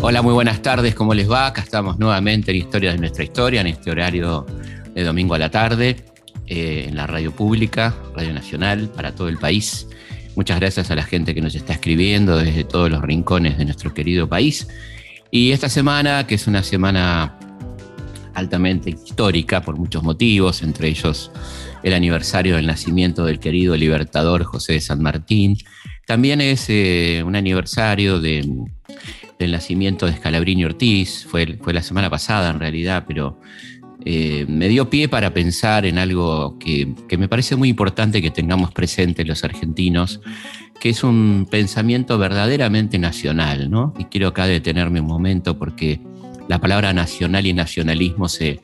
Hola, muy buenas tardes, ¿cómo les va? Acá estamos nuevamente en Historia de nuestra historia, en este horario de domingo a la tarde, eh, en la radio pública, Radio Nacional, para todo el país. Muchas gracias a la gente que nos está escribiendo desde todos los rincones de nuestro querido país. Y esta semana, que es una semana altamente histórica por muchos motivos, entre ellos el aniversario del nacimiento del querido libertador José de San Martín, también es eh, un aniversario de, del nacimiento de Scalabrini Ortiz, fue, fue la semana pasada en realidad, pero eh, me dio pie para pensar en algo que, me parece muy importante que tengamos presente los argentinos, que es un pensamiento verdaderamente nacional, ¿no? Y quiero acá detenerme un momento porque la palabra nacional y nacionalismo se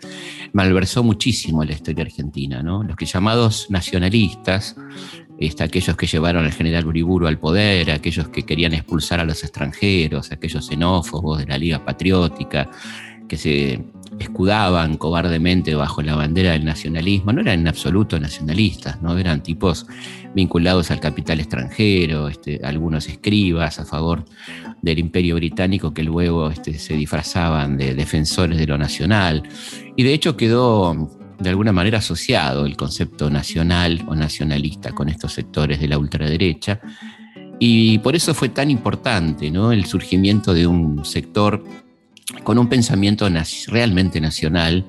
malversó muchísimo en la historia argentina, ¿no? Los que llamados nacionalistas aquellos que llevaron al general Uriburu al poder, aquellos que querían expulsar a los extranjeros, aquellos xenófobos de la Liga Patriótica, que se escudaban cobardemente bajo la bandera del nacionalismo, no eran en absoluto nacionalistas, no eran tipos vinculados al capital extranjero, este, algunos escribas a favor del imperio británico que luego este, se disfrazaban de defensores de lo nacional. Y de hecho quedó de alguna manera asociado el concepto nacional o nacionalista con estos sectores de la ultraderecha. Y por eso fue tan importante ¿no? el surgimiento de un sector con un pensamiento realmente nacional,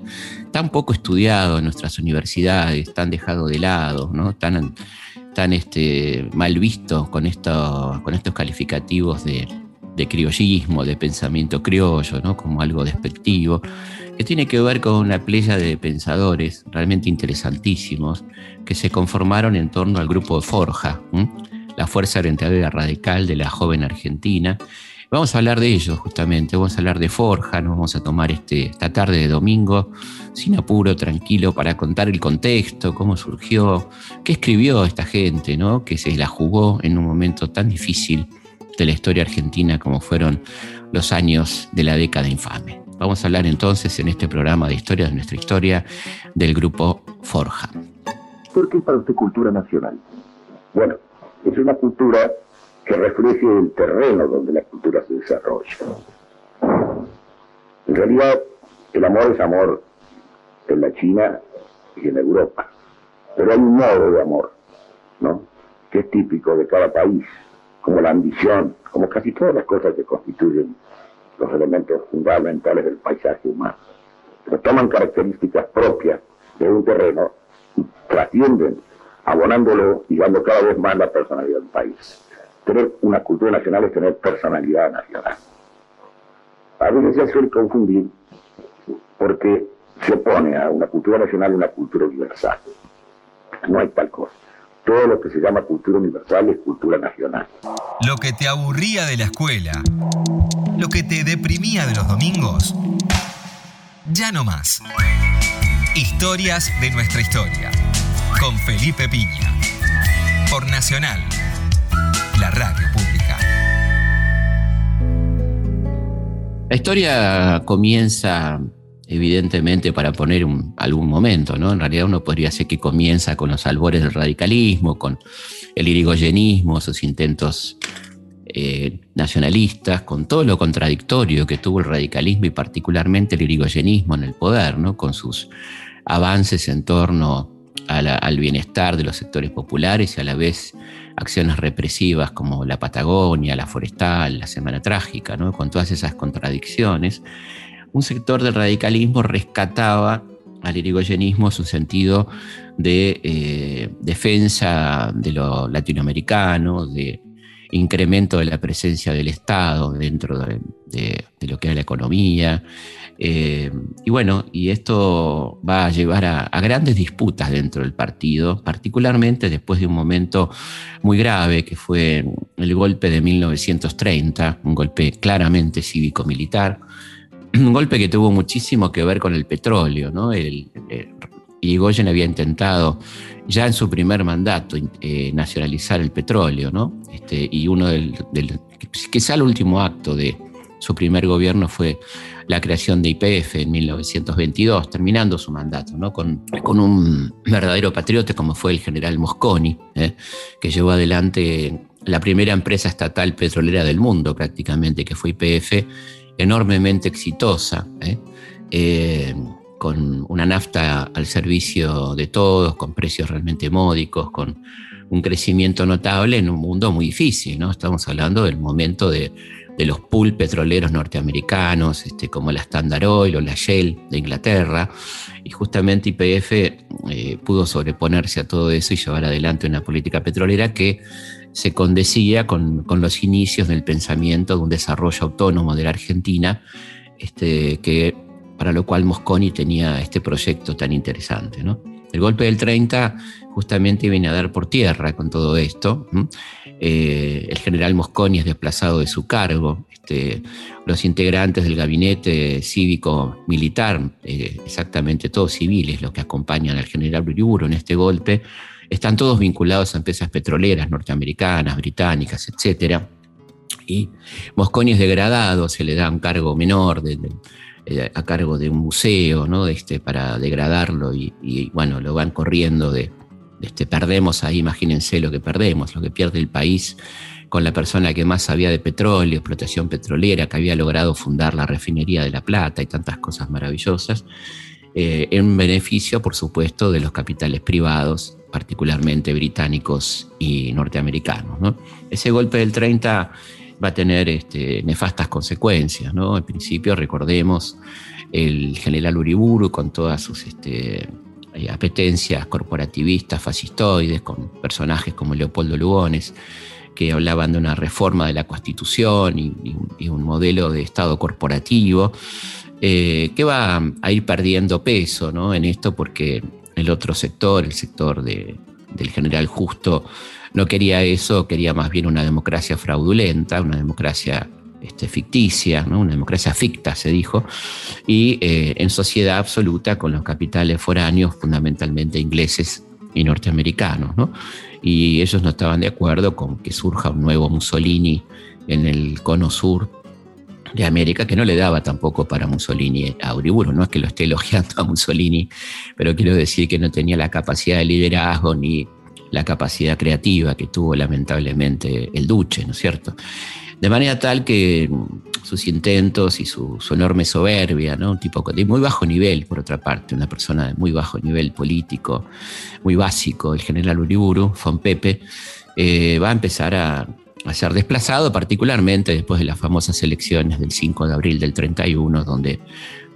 tan poco estudiado en nuestras universidades, tan dejado de lado, tan, este, mal visto con, esto, con estos calificativos de, criollismo, de pensamiento criollo, ¿no? como algo despectivo, que tiene que ver con una playa de pensadores realmente interesantísimos que se conformaron en torno al grupo de Forja, la Fuerza Oriental Radical de la joven Argentina. Vamos a hablar de ellos justamente, vamos a hablar de Forja, nos vamos a tomar este, esta tarde de domingo sin apuro, tranquilo, para contar el contexto, cómo surgió, qué escribió esta gente, ¿no? que se la jugó en un momento tan difícil de la historia argentina como fueron los años de la década infame. Vamos a hablar entonces en este programa de Historia de nuestra historia del grupo Forja. ¿Por qué para usted cultura nacional? Bueno, es una cultura que refleje el terreno donde la cultura se desarrolla. En realidad, el amor es amor en la China y en Europa, pero hay un modo de amor, ¿no? Que es típico de cada país como la ambición, como casi todas las cosas que constituyen los elementos fundamentales del paisaje humano. Pero toman características propias de un terreno y trascienden, abonándolo y dando cada vez más la personalidad del país. Tener una cultura nacional es tener personalidad nacional. A veces se suele confundir porque se opone a una cultura nacional una cultura universal. No hay tal cosa todo lo que se llama cultura universal es cultura nacional. Lo que te aburría de la escuela, lo que te deprimía de los domingos, ya no más. Historias de nuestra historia, con Felipe Piña, por Nacional, la radio pública. La historia comienza evidentemente para poner algún momento, ¿no? En realidad uno podría decir que comienza con los albores del radicalismo, con el irigoyenismo, sus intentos eh, nacionalistas, con todo lo contradictorio que tuvo el radicalismo y particularmente el irigoyenismo en el poder, ¿no? Con sus avances en torno al bienestar de los sectores populares y a la vez acciones represivas como la Patagonia, la Forestal, la Semana Trágica, con todas esas contradicciones un sector del radicalismo rescataba al irigoyenismo su sentido de eh, defensa de lo latinoamericano, de incremento de la presencia del Estado dentro de, lo que era la economía. Eh, y bueno, y esto va a llevar a, grandes disputas dentro del partido, particularmente después de un momento muy grave que fue el golpe de 1930, un golpe claramente cívico-militar un golpe que tuvo muchísimo que ver con el petróleo, ¿no? El, Irigoyen había intentado ya en su primer mandato eh, nacionalizar el petróleo, ¿no? Este, y uno del, quizá el último acto de, su primer gobierno fue la creación de IPF en 1922, terminando su mandato, ¿no? con, un verdadero patriota como fue el general Mosconi, ¿eh? que llevó adelante la primera empresa estatal petrolera del mundo prácticamente, que fue IPF, enormemente exitosa, ¿eh? Eh, con una nafta al servicio de todos, con precios realmente módicos, con un crecimiento notable en un mundo muy difícil, ¿no? Estamos hablando del momento de, los pool petroleros norteamericanos, este, como la Standard Oil o la Shell de Inglaterra, y justamente IPF eh, pudo sobreponerse a todo eso y llevar adelante una política petrolera que se condecía con, los inicios del pensamiento de un desarrollo autónomo de la Argentina, este, que, para lo cual Mosconi tenía este proyecto tan interesante. ¿no? El golpe del 30 justamente viene a dar por tierra con todo esto. Eh, el general Mosconi es desplazado de su cargo. Este, los integrantes del gabinete cívico-militar, eh, exactamente todos civiles, los que acompañan al general Uriburu en este golpe, están todos vinculados a empresas petroleras norteamericanas, británicas, etc. Y Mosconi es degradado, se le da un cargo menor eh, a cargo de un museo, ¿no? Este, para degradarlo y, bueno, lo van corriendo de, este, perdemos ahí, imagínense lo que perdemos, lo que pierde el país con la persona que más sabía de petróleo, explotación petrolera, que había logrado fundar la refinería de La Plata y tantas cosas maravillosas, eh, en beneficio, por supuesto, de los capitales privados particularmente británicos y norteamericanos. Ese golpe del 30 va a tener este, nefastas consecuencias. ¿no? En principio, recordemos el general Uriburu con todas sus este, eh, apetencias corporativistas, fascistoides, con personajes como Leopoldo Lugones, que hablaban de una reforma de la Constitución y, un modelo de Estado corporativo, eh, que va a ir perdiendo peso ¿no? en esto porque el otro sector, el sector del general justo, no quería eso, quería más bien una democracia fraudulenta, una democracia este, ficticia, una democracia ficta, se dijo, y eh, en sociedad absoluta con los capitales foráneos, fundamentalmente ingleses y norteamericanos. Y ellos no estaban de acuerdo con que surja un nuevo Mussolini en el cono sur de América que no le daba tampoco para Mussolini a Uriburu. No es que lo esté elogiando a Mussolini, pero quiero decir que no tenía la capacidad de liderazgo ni la capacidad creativa que tuvo lamentablemente el Duce, ¿no es cierto? De manera tal que sus intentos y su, enorme soberbia, ¿no? un tipo de muy bajo nivel, por otra parte, una persona de muy bajo nivel político, muy básico, el general Uriburu, von Pepe, eh, va a empezar a, a ser desplazado, particularmente después de las famosas elecciones del 5 de abril del 31, donde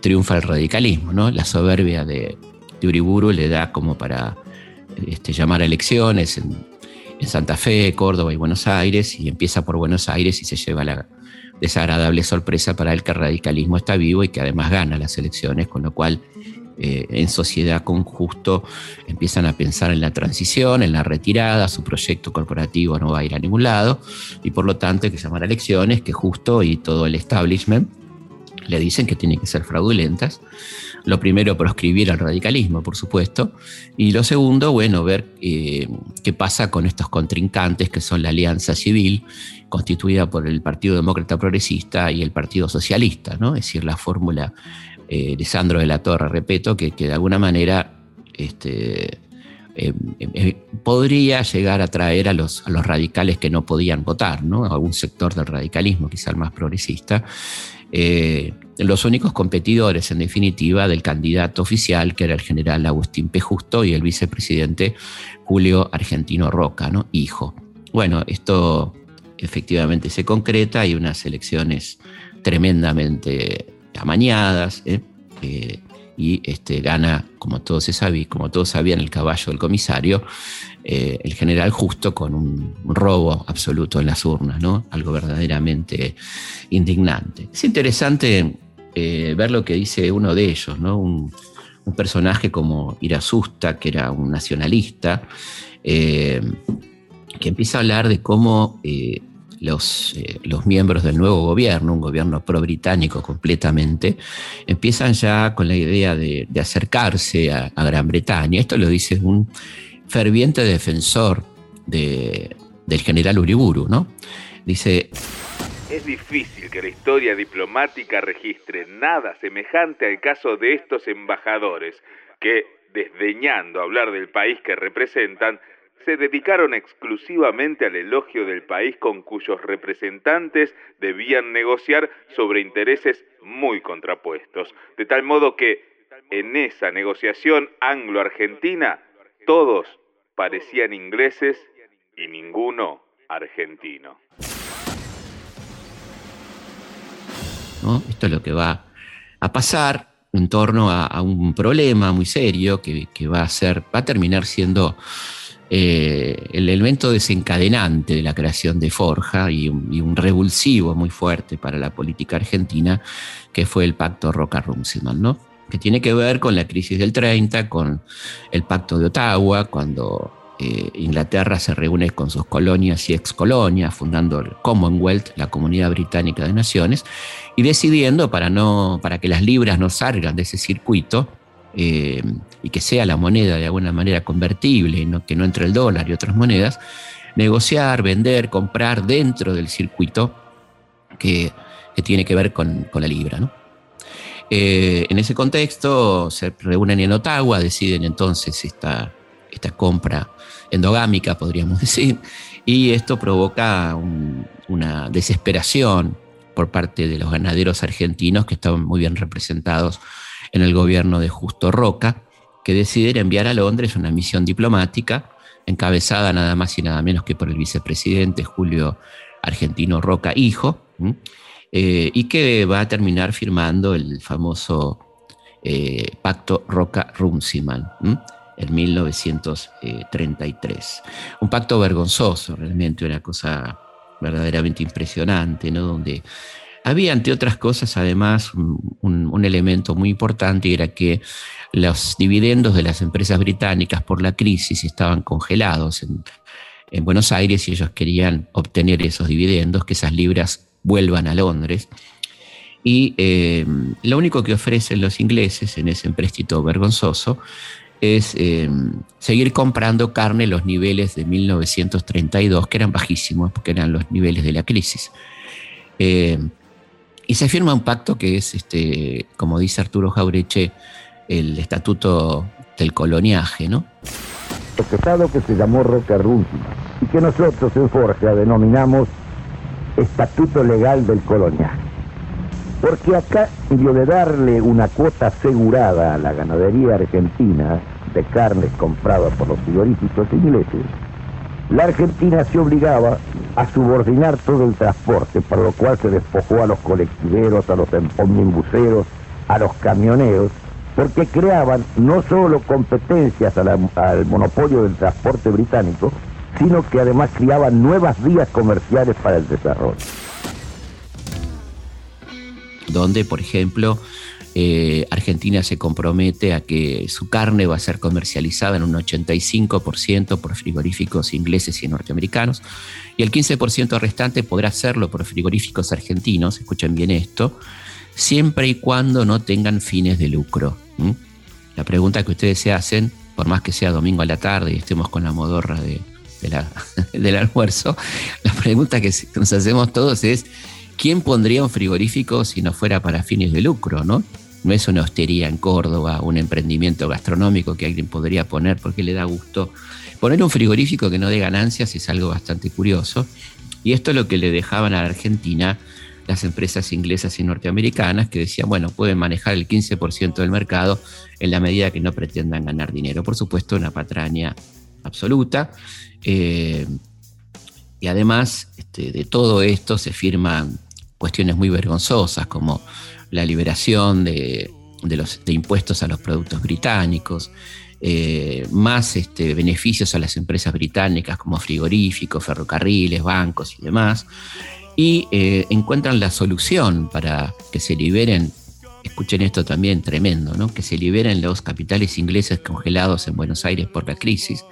triunfa el radicalismo. ¿no? La soberbia de, Uriburu le da como para este, llamar a elecciones en, Santa Fe, Córdoba y Buenos Aires, y empieza por Buenos Aires y se lleva la desagradable sorpresa para él que el radicalismo está vivo y que además gana las elecciones, con lo cual eh, en sociedad con Justo empiezan a pensar en la transición, en la retirada, su proyecto corporativo no va a ir a ningún lado y por lo tanto hay que llamar a elecciones que Justo y todo el establishment le dicen que tienen que ser fraudulentas. Lo primero, proscribir al radicalismo, por supuesto. Y lo segundo, bueno, ver eh, qué pasa con estos contrincantes que son la Alianza Civil, constituida por el Partido Demócrata Progresista y el Partido Socialista, ¿no? Es decir, la fórmula eh, de Sandro de la Torre, repito, que, de alguna manera este, eh, eh, podría llegar a atraer a los, a los radicales que no podían votar, ¿no? a algún sector del radicalismo, quizá más progresista. Los únicos competidores, en definitiva, del candidato oficial, que era el general Agustín P. Justo, y el vicepresidente Julio Argentino Roca, ¿no? hijo. Bueno, esto efectivamente se concreta y unas elecciones tremendamente amañadas, ¿eh? Eh, y este, gana, como todos, se sabía, como todos sabían, el caballo del comisario, eh, el general justo con un, robo absoluto en las urnas, ¿no? algo verdaderamente indignante. Es interesante ver lo que dice uno de ellos, ¿no? un, personaje como Irasusta, que era un nacionalista, que empieza a hablar de cómo los, eh, los miembros del nuevo gobierno, un gobierno pro-británico completamente, empiezan ya con la idea de, acercarse a, Gran Bretaña. Esto lo dice un ferviente defensor del general Uriburu, ¿no? Dice, Es difícil que la historia diplomática registre nada semejante al caso de estos embajadores que, desdeñando hablar del país que representan, se dedicaron exclusivamente al elogio del país con cuyos representantes debían negociar sobre intereses muy contrapuestos, de tal modo que en esa negociación anglo-argentina todos parecían ingleses y ninguno argentino. Esto es lo que va a pasar en torno a, un problema muy serio que, va a ser, va a terminar siendo eh, el elemento desencadenante de la creación de Forja y un, revulsivo muy fuerte para la política argentina, que fue el pacto Roca-Runciman, ¿no? que tiene que ver con la crisis del 30, con el pacto de Ottawa, cuando eh, Inglaterra se reúne con sus colonias y excolonias, fundando el Commonwealth, la Comunidad Británica de Naciones, y decidiendo para, no, para que las libras no salgan de ese circuito eh, y que sea la moneda de alguna manera convertible, y que no entre el dólar y otras monedas, negociar, vender, comprar dentro del circuito que, tiene que ver con, la libra. Eh, en ese contexto se reúnen en Ottawa, deciden entonces esta, esta compra endogámica, podríamos decir, y esto provoca una desesperación por parte de los ganaderos argentinos que estaban muy bien representados en el gobierno de Justo Roca, que deciden enviar a Londres una misión diplomática encabezada nada más y nada menos que por el vicepresidente Julio Argentino Roca Hijo, eh, y que va a terminar firmando el famoso eh, pacto Roca-Runciman en 1933. Un pacto vergonzoso, realmente una cosa verdaderamente impresionante, ¿no? donde había, entre otras cosas, además, un, elemento muy importante, era que los dividendos de las empresas británicas por la crisis estaban congelados en, Buenos Aires y ellos querían obtener esos dividendos, que esas libras vuelvan a Londres. Y eh, lo único que ofrecen los ingleses en ese empréstito vergonzoso es eh, seguir comprando carne los niveles de 1932, que eran bajísimos, porque eran los niveles de la crisis. Eh, y se firma un pacto que es, este, como dice Arturo Jaureche, el estatuto del coloniaje, ¿no? El tratado que se llamó Roca y que nosotros en Forja denominamos Estatuto Legal del Coloniaje. Porque acá, dio de darle una cuota asegurada a la ganadería argentina de carnes compradas por los frigoríficos ingleses, la Argentina se obligaba a subordinar todo el transporte, para lo cual se despojó a los colectiveros, a los omnibuseros, a los camioneros, porque creaban no solo competencias al monopolio del transporte británico, sino que además creaban nuevas vías comerciales para el desarrollo donde, por ejemplo, eh, Argentina se compromete a que su carne va a ser comercializada en un 85% por frigoríficos ingleses y norteamericanos, y el 15% restante podrá hacerlo por frigoríficos argentinos, escuchen bien esto, siempre y cuando no tengan fines de lucro. La pregunta que ustedes se hacen, por más que sea domingo a la tarde y estemos con la modorra de, del almuerzo, la pregunta que nos hacemos todos es, ¿quién pondría un frigorífico si no fuera para fines de lucro, no? No es una hostería en Córdoba, un emprendimiento gastronómico que alguien podría poner porque le da gusto. Poner un frigorífico que no dé ganancias es algo bastante curioso. Y esto es lo que le dejaban a la Argentina las empresas inglesas y norteamericanas que decían, bueno, pueden manejar el 15% del mercado en la medida que no pretendan ganar dinero. Por supuesto, una patraña absoluta. Eh, y además este, de todo esto se firman cuestiones muy vergonzosas como la liberación de, de impuestos a los productos británicos, eh, más este, beneficios a las empresas británicas como frigoríficos, ferrocarriles, bancos y demás, y eh, encuentran la solución para que se liberen, escuchen esto también tremendo, ¿no? que se liberen los capitales ingleses congelados en Buenos Aires por la crisis,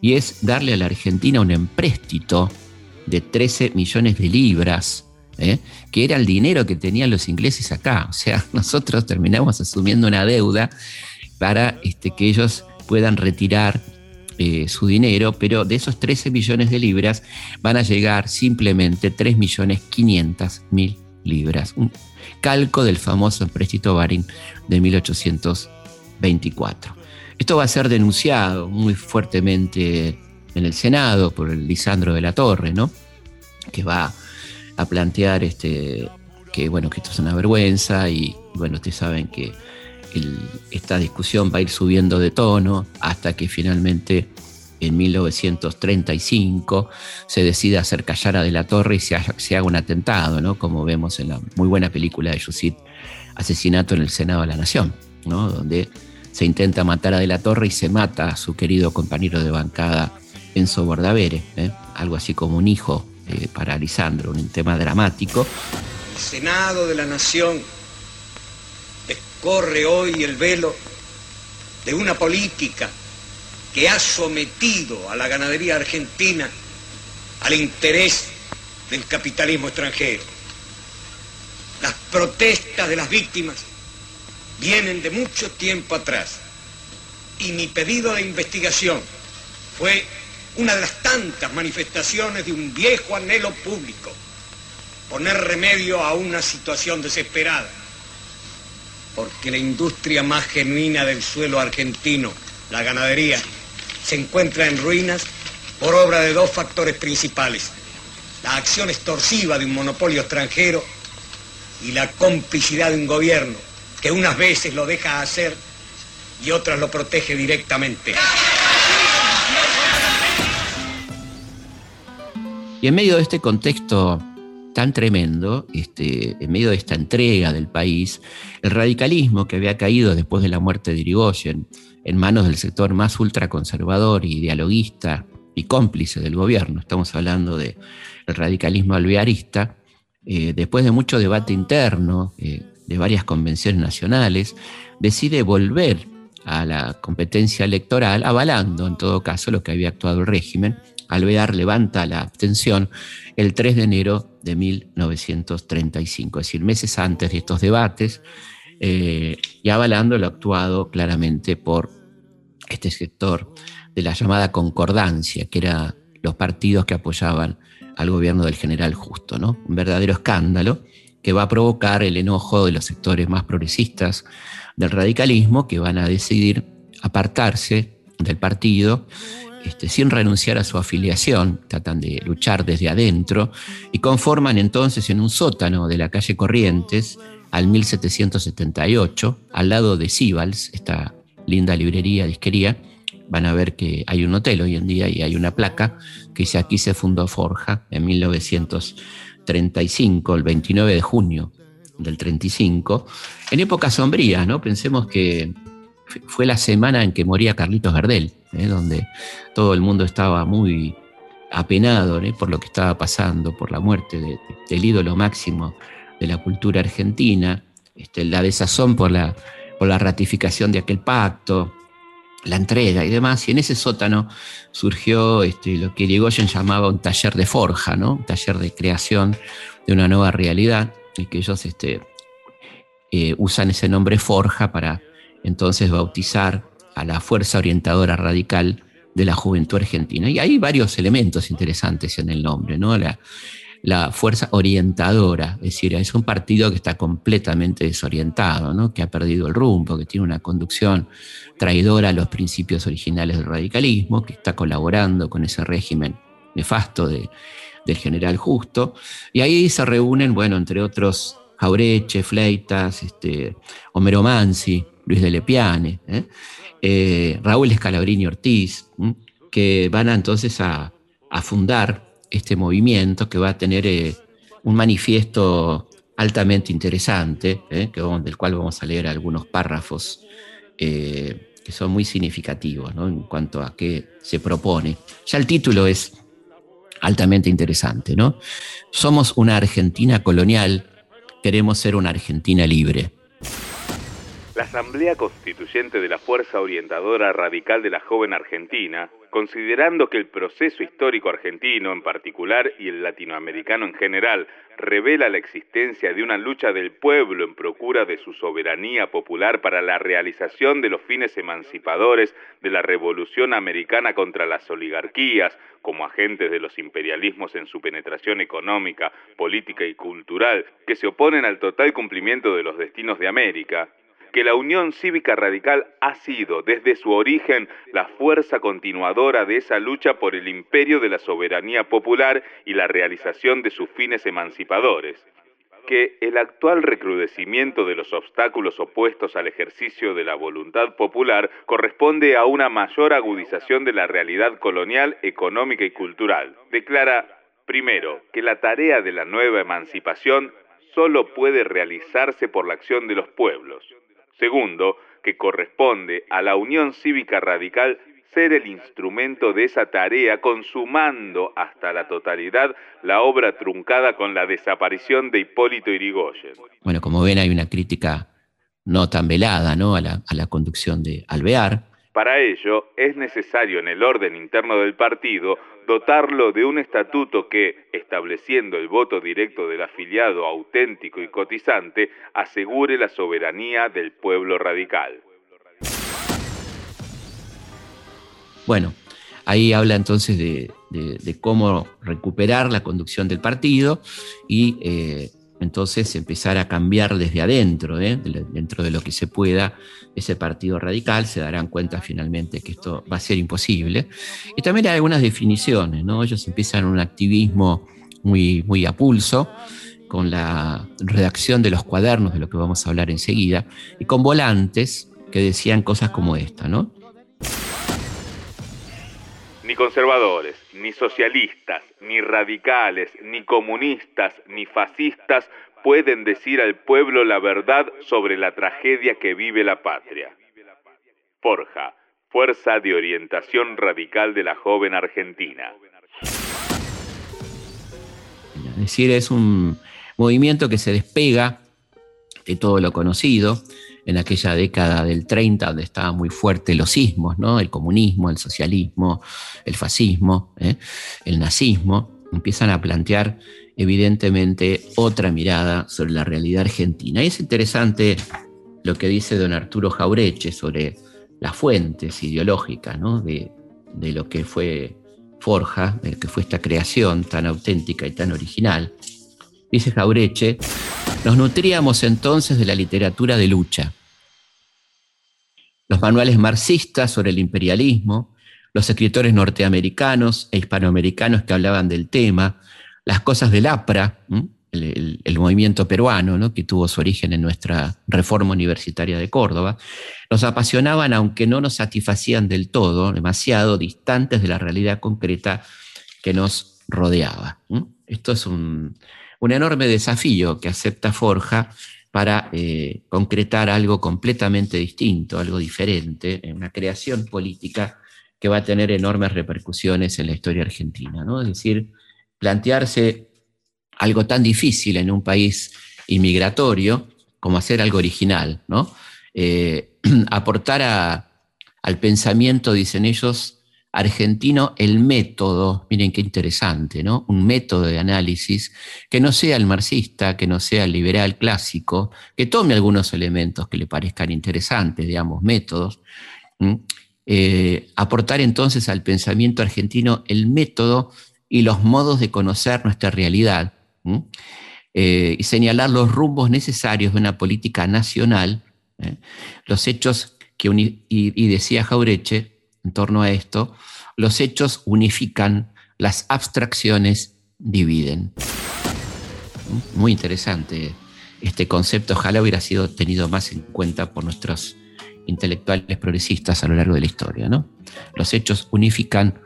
y es darle a la Argentina un empréstito de 13 millones de libras ¿eh? que era el dinero que tenían los ingleses acá. O sea, nosotros terminamos asumiendo una deuda para este, que ellos puedan retirar eh, su dinero, pero de esos 13 millones de libras van a llegar simplemente 3 millones 500 mil libras. Un calco del famoso empréstito Baring de 1824. Esto va a ser denunciado muy fuertemente en el Senado por el Lisandro de la Torre, ¿no? que va a plantear este, que, bueno, que esto es una vergüenza y bueno, ustedes saben que esta discusión va a ir subiendo de tono hasta que finalmente en 1935 se decida hacer callar a De la Torre y se haga, un atentado, ¿no? como vemos en la muy buena película de Yusit, Asesinato en el Senado de la Nación, ¿no? donde se intenta matar a De la Torre y se mata a su querido compañero de bancada Enzo Bordavere, ¿eh? algo así como un hijo eh, para Lisandro, un tema dramático. Senado de la Nación corre hoy el velo de una política que ha sometido a la ganadería argentina al interés del capitalismo extranjero. Las protestas de las víctimas vienen de mucho tiempo atrás y mi pedido de investigación fue una de las tantas manifestaciones de un viejo anhelo público, poner remedio a una situación desesperada porque la industria más genuina del suelo argentino, la ganadería, se encuentra en ruinas por obra de dos factores principales. La acción extorsiva de un monopolio extranjero y la complicidad de un gobierno que unas veces lo deja hacer y otras lo protege directamente. Y en medio de este contexto tan tremendo, este, en medio de esta entrega del país, el radicalismo que había caído después de la muerte de Irigoyen en manos del sector más ultraconservador y dialoguista y cómplice del gobierno, estamos hablando del radicalismo alvearista, eh, después de mucho debate interno, eh, de varias convenciones nacionales, decide volver a la competencia electoral, avalando en todo caso lo que había actuado el régimen. Alvear levanta la abstención el 3 de enero de 1935, es decir, meses antes de estos debates, eh, y avalando lo actuado claramente por este sector de la llamada concordancia, que eran los partidos que apoyaban al gobierno del general Justo, ¿no? Un verdadero escándalo que va a provocar el enojo de los sectores más progresistas del radicalismo que van a decidir apartarse del partido este, sin renunciar a su afiliación, tratan de luchar desde adentro y conforman entonces en un sótano de la calle Corrientes al 1778, al lado de Sibals, esta linda librería, disquería, van a ver que hay un hotel hoy en día y hay una placa que dice aquí se fundó Forja en 1935, el 29 de junio del 35, en época sombría, ¿no? Pensemos que fue la semana en que moría Carlitos Gardel, ¿eh? donde todo el mundo estaba muy apenado ¿eh? por lo que estaba pasando, por la muerte del ídolo máximo de la cultura argentina, este, la desazón por la, por la ratificación de aquel pacto, la entrega y demás. Y en ese sótano surgió este, lo que Irigoyen llamaba un taller de forja, ¿no? un taller de creación de una nueva realidad, y que ellos este, eh, usan ese nombre forja para entonces bautizar a la fuerza orientadora radical de la juventud argentina. Y hay varios elementos interesantes en el nombre, ¿no? La, fuerza orientadora, es decir, es un partido que está completamente desorientado, ¿no? que ha perdido el rumbo, que tiene una conducción traidora a los principios originales del radicalismo, que está colaborando con ese régimen nefasto de, del general Justo. Y ahí se reúnen, bueno, entre otros, Jaureche, Fleitas, este, Homero Mansi, Luis de Lepiane, ¿eh? Eh, Raúl Escalabrini Ortiz, que van a, entonces a, fundar este movimiento que va a tener eh, un manifiesto altamente interesante, del cual vamos a leer algunos párrafos que son muy significativos en cuanto a qué se propone. Ya el título es altamente interesante, ¿no? Somos una Argentina colonial, queremos ser una Argentina libre. La Asamblea Constituyente de la Fuerza Orientadora Radical de la Joven Argentina, considerando que el proceso histórico argentino en particular y el latinoamericano en general revela la existencia de una lucha del pueblo en procura de su soberanía popular para la realización de los fines emancipadores de la revolución americana contra las oligarquías, como agentes de los imperialismos en su penetración económica, política y cultural, que se oponen al total cumplimiento de los destinos de América, que la Unión Cívica Radical ha sido desde su origen la fuerza continuadora de esa lucha por el imperio de la soberanía popular y la realización de sus fines emancipadores que el actual recrudecimiento de los obstáculos opuestos al ejercicio de la voluntad popular corresponde a una mayor agudización de la realidad colonial, económica y cultural. Declara, primero, que la tarea de la nueva emancipación solo puede realizarse por la acción de los pueblos. Segundo, que corresponde a la Unión Cívica Radical ser el instrumento de esa tarea, consumando hasta la totalidad la obra truncada con la desaparición de Hipólito Irigoyen. Bueno, como ven, hay una crítica no tan velada ¿no? A, la, a la conducción de Alvear, para ello, es necesario en el orden interno del partido dotarlo de un estatuto que, estableciendo el voto directo del afiliado auténtico y cotizante, asegure la soberanía del pueblo radical. Bueno, ahí habla entonces de, cómo recuperar la conducción del partido y eh, entonces empezar a cambiar desde adentro, ¿eh? dentro de lo que se pueda, ese partido radical, se darán cuenta finalmente que esto va a ser imposible. Y también hay algunas definiciones, ¿no? Ellos empiezan un activismo muy, muy a pulso, con la redacción de los cuadernos, de lo que vamos a hablar enseguida, y con volantes que decían cosas como esta, ¿no? Ni conservadores, ni socialistas, ni radicales, ni comunistas, ni fascistas pueden decir al pueblo la verdad sobre la tragedia que vive la patria. Forja, Fuerza de Orientación Radical de la Joven Argentina. Es decir, es un movimiento que se despega de todo lo conocido, en aquella década del 30, donde estaban muy fuertes los sismos, ¿no? el comunismo, el socialismo, el fascismo, ¿eh? el nazismo, empiezan a plantear evidentemente otra mirada sobre la realidad argentina. Y es interesante lo que dice don Arturo Jaureche sobre las fuentes ideológicas de, de lo que fue Forja, de lo que fue esta creación tan auténtica y tan original. Dice Jaureche, nos nutríamos entonces de la literatura de lucha, los manuales marxistas sobre el imperialismo, los escritores norteamericanos e hispanoamericanos que hablaban del tema, las cosas del APRA, el, movimiento peruano, que tuvo su origen en nuestra reforma universitaria de Córdoba, nos apasionaban aunque no nos satisfacían del todo, demasiado distantes de la realidad concreta que nos rodeaba. Esto es un, un enorme desafío que acepta Forja para eh, concretar algo completamente distinto, algo diferente, en una creación política que va a tener enormes repercusiones en la historia argentina. ¿no? Es decir, plantearse algo tan difícil en un país inmigratorio como hacer algo original. Eh, aportar al pensamiento, dicen ellos, argentino el método, miren qué interesante, ¿no? Un método de análisis que no sea el marxista, que no sea el liberal clásico, que tome algunos elementos que le parezcan interesantes, digamos, métodos. Eh, aportar entonces al pensamiento argentino el método y los modos de conocer nuestra realidad eh, y señalar los rumbos necesarios de una política nacional, ¿eh? los hechos que, y decía Jaureche, en torno a esto, los hechos unifican, las abstracciones dividen. Muy interesante este concepto, ojalá hubiera sido tenido más en cuenta por nuestros intelectuales progresistas a lo largo de la historia. ¿no? Los hechos unifican,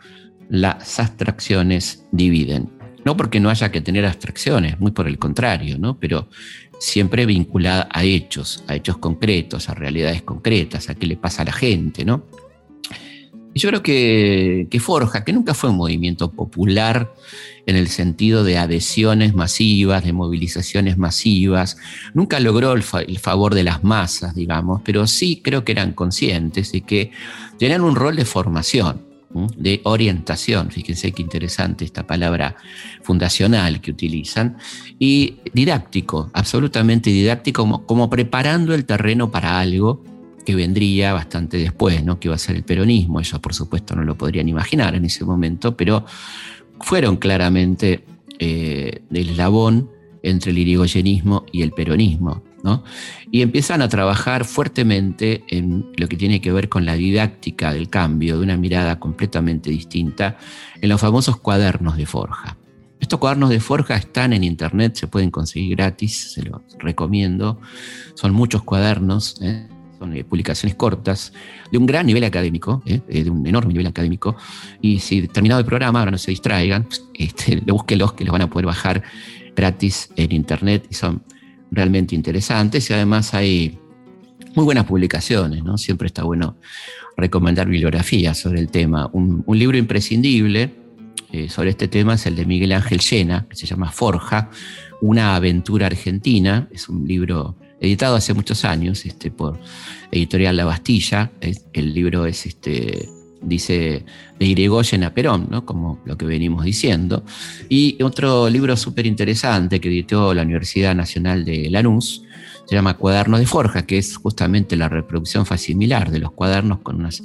las abstracciones dividen. No porque no haya que tener abstracciones, muy por el contrario, ¿no? pero siempre vinculada a hechos, a hechos concretos, a realidades concretas, a qué le pasa a la gente, ¿no? Yo creo que, Forja, que nunca fue un movimiento popular en el sentido de adhesiones masivas, de movilizaciones masivas, nunca logró el, favor de las masas, digamos, pero sí creo que eran conscientes de que tenían un rol de formación, de orientación, fíjense qué interesante esta palabra fundacional que utilizan, y didáctico, absolutamente didáctico, como, como preparando el terreno para algo que vendría bastante después, ¿no? que iba a ser el peronismo. Ellos, por supuesto, no lo podrían imaginar en ese momento, pero fueron claramente eh, el eslabón entre el irigoyenismo y el peronismo. ¿no? Y empiezan a trabajar fuertemente en lo que tiene que ver con la didáctica del cambio, de una mirada completamente distinta, en los famosos cuadernos de forja. Estos cuadernos de forja están en internet, se pueden conseguir gratis, se los recomiendo. Son muchos cuadernos. ¿eh? Son eh, publicaciones cortas, de un gran nivel académico, eh, eh, de un enorme nivel académico, y si terminado el programa, ahora no se distraigan, pues, este, búsquenlos que los van a poder bajar gratis en internet y son realmente interesantes y además hay muy buenas publicaciones, ¿no? Siempre está bueno recomendar bibliografía sobre el tema. Un, libro imprescindible sobre este tema es el de Miguel Ángel Llena, que se llama Forja, una aventura argentina. Es un libro editado hace muchos años este, por Editorial La Bastilla. El libro es, este, dice, de Irigoyen a Perón, ¿no? como lo que venimos diciendo. Y otro libro súper interesante que editó la Universidad Nacional de Lanús, se llama Cuadernos de Forja, que es justamente la reproducción facimilar de los cuadernos con unas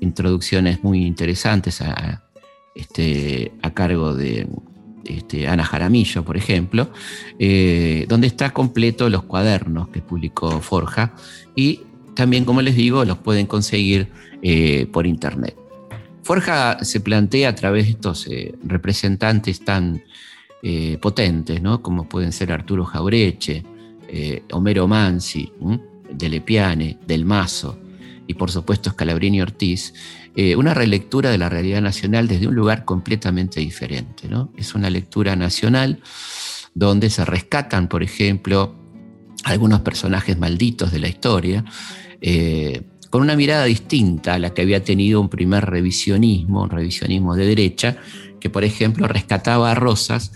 introducciones muy interesantes a, este, a cargo de este, Ana Jaramillo, por ejemplo, eh, donde está completo los cuadernos que publicó Forja y también, como les digo, los pueden conseguir eh, por internet. Forja se plantea a través de estos eh, representantes tan potentes, ¿no? como pueden ser Arturo Jaureche, Homero Mansi, Delepiane, Del Mazo y por supuesto Scalabrini Ortiz, eh, una relectura de la realidad nacional desde un lugar completamente diferente. ¿no? Es una lectura nacional donde se rescatan, por ejemplo, algunos personajes malditos de la historia, eh, con una mirada distinta a la que había tenido un primer revisionismo, un revisionismo de derecha, que por ejemplo rescataba a Rosas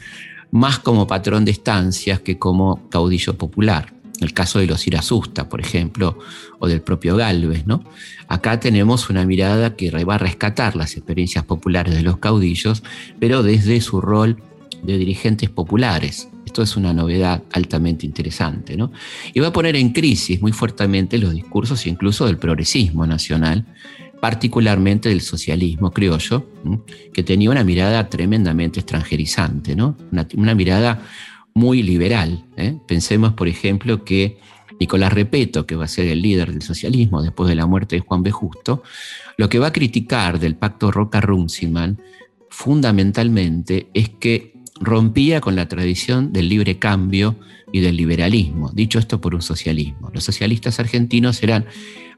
más como patrón de estancias que como caudillo popular el caso de los Irasusta, por ejemplo, o del propio Galvez. ¿no? Acá tenemos una mirada que va a rescatar las experiencias populares de los caudillos, pero desde su rol de dirigentes populares. Esto es una novedad altamente interesante. ¿no? Y va a poner en crisis muy fuertemente los discursos incluso del progresismo nacional, particularmente del socialismo criollo, que tenía una mirada tremendamente extranjerizante, ¿no? una, una mirada muy liberal. ¿eh? Pensemos, por ejemplo, que Nicolás Repeto, que va a ser el líder del socialismo después de la muerte de Juan B. Justo, lo que va a criticar del pacto Roca-Runciman fundamentalmente es que rompía con la tradición del libre cambio y del liberalismo, dicho esto por un socialismo. Los socialistas argentinos eran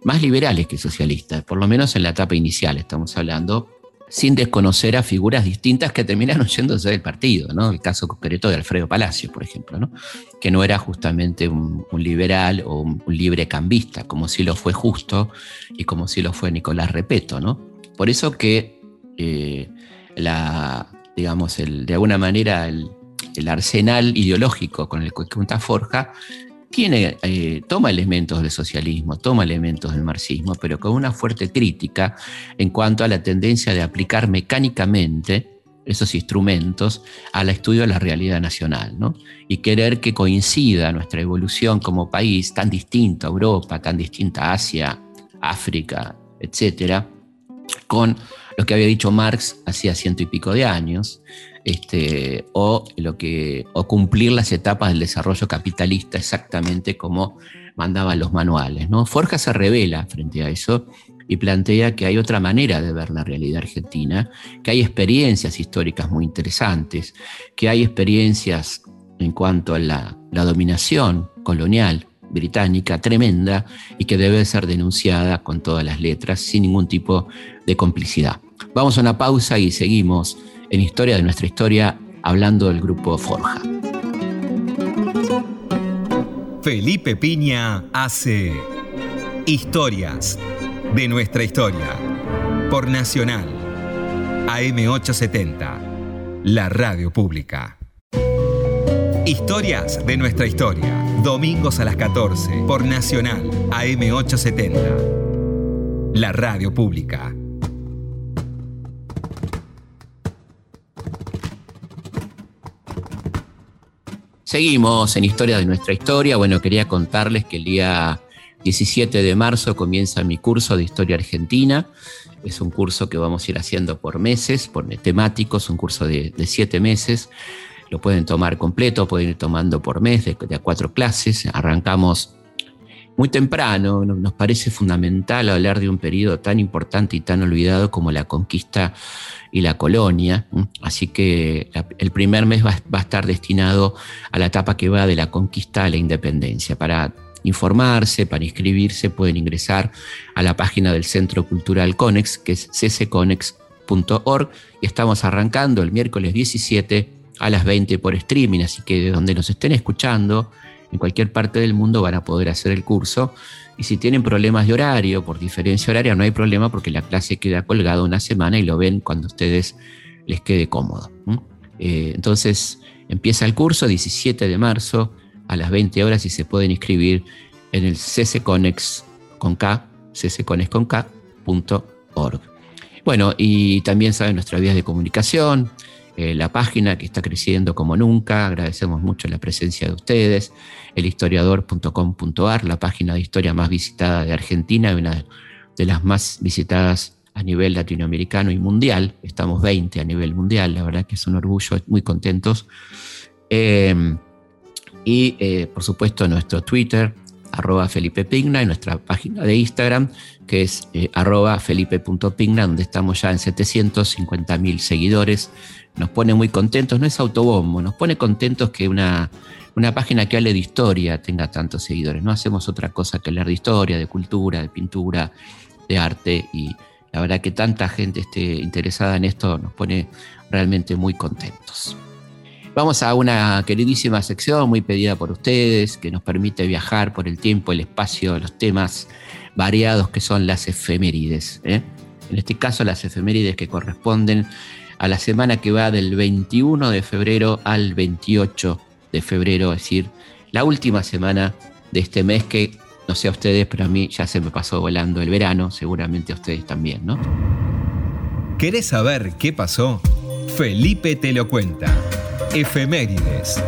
más liberales que socialistas, por lo menos en la etapa inicial estamos hablando, sin desconocer a figuras distintas que terminaron yéndose del partido, ¿no? El caso concreto de Alfredo Palacio, por ejemplo, ¿no? Que no era justamente un, liberal o un, libre cambista, como si lo fue Justo y como si lo fue Nicolás Repeto, ¿no? Por eso que eh, la, digamos, el, de alguna manera el, el arsenal ideológico con el que cuenta Forja tiene, eh, toma elementos del socialismo, toma elementos del marxismo, pero con una fuerte crítica en cuanto a la tendencia de aplicar mecánicamente esos instrumentos al estudio de la realidad nacional, ¿no? Y querer que coincida nuestra evolución como país tan distinto a Europa, tan distinta a Asia, África, etcétera, con lo que había dicho Marx hacía ciento y pico de años, este, o, lo que, o cumplir las etapas del desarrollo capitalista exactamente como mandaban los manuales. ¿no? Forja se revela frente a eso y plantea que hay otra manera de ver la realidad argentina, que hay experiencias históricas muy interesantes, que hay experiencias en cuanto a la, la dominación colonial británica tremenda y que debe ser denunciada con todas las letras, sin ningún tipo de complicidad. Vamos a una pausa y seguimos en Historia de nuestra historia, hablando del grupo Forja. Felipe Piña hace Historias de nuestra historia por Nacional AM870, la radio pública. Historias de nuestra historia, domingos a las 14 por Nacional AM870, la radio pública. Seguimos en Historia de nuestra historia. Bueno, quería contarles que el día 17 de marzo comienza mi curso de Historia Argentina. Es un curso que vamos a ir haciendo por meses, por temáticos, un curso de, siete meses. Lo pueden tomar completo, pueden ir tomando por mes, de, de cuatro clases. Arrancamos muy temprano. Nos parece fundamental hablar de un periodo tan importante y tan olvidado como la conquista y la colonia. Así que el primer mes va, a estar destinado a la etapa que va de la conquista a la independencia. Para informarse, para inscribirse, pueden ingresar a la página del Centro Cultural Conex, que es ccconex.org, y estamos arrancando el miércoles 17 a las 20 por streaming, así que de donde nos estén escuchando, en cualquier parte del mundo van a poder hacer el curso y si tienen problemas de horario, por diferencia horaria, no hay problema porque la clase queda colgada una semana y lo ven cuando ustedes les quede cómodo. Eh, entonces, empieza el curso 17 de marzo a las 20 horas y se pueden inscribir en el ccconex con K, Bueno, y también saben nuestras vías de comunicación, eh, la página que está creciendo como nunca, agradecemos mucho la presencia de ustedes, elhistoriador.com.ar, la página de historia más visitada de Argentina, una de las más visitadas a nivel latinoamericano y mundial, estamos 20 a nivel mundial, la verdad que es un orgullo, muy contentos. Eh, y eh, por supuesto nuestro Twitter, arroba Felipe Pigna, y nuestra página de Instagram, que es arroba felipe.pigna, donde estamos ya en 750 mil seguidores nos pone muy contentos, no es autobombo, nos pone contentos que una, una página que hable de historia tenga tantos seguidores. No hacemos otra cosa que hablar de historia, de cultura, de pintura, de arte y la verdad que tanta gente esté interesada en esto nos pone realmente muy contentos. Vamos a una queridísima sección muy pedida por ustedes que nos permite viajar por el tiempo, el espacio, los temas variados que son las efemérides. ¿eh? En este caso las efemérides que corresponden a la semana que va del 21 de febrero al 28 de febrero, es decir, la última semana de este mes que, no sé a ustedes, pero a mí ya se me pasó volando el verano, seguramente a ustedes también, ¿no? ¿Querés saber qué pasó? Felipe te lo cuenta. Efemérides.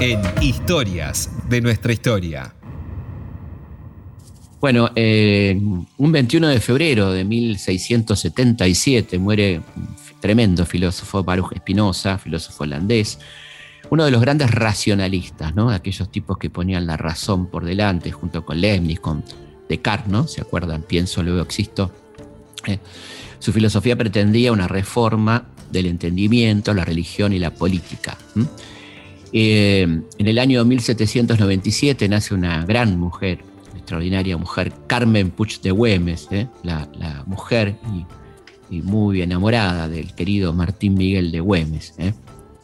En Historias de nuestra historia. Bueno, eh, un 21 de febrero de 1677 muere tremendo filósofo, Baruch Spinoza, filósofo holandés, uno de los grandes racionalistas, ¿no? Aquellos tipos que ponían la razón por delante, junto con Leibniz, con Descartes, ¿no? ¿Se acuerdan? Pienso, luego existo. Eh, su filosofía pretendía una reforma del entendimiento, la religión y la política. Eh, en el año 1797 nace una gran mujer, extraordinaria mujer, Carmen Puig de Güemes, la, la, mujer y muy enamorada del querido Martín Miguel de Güemes. ¿eh?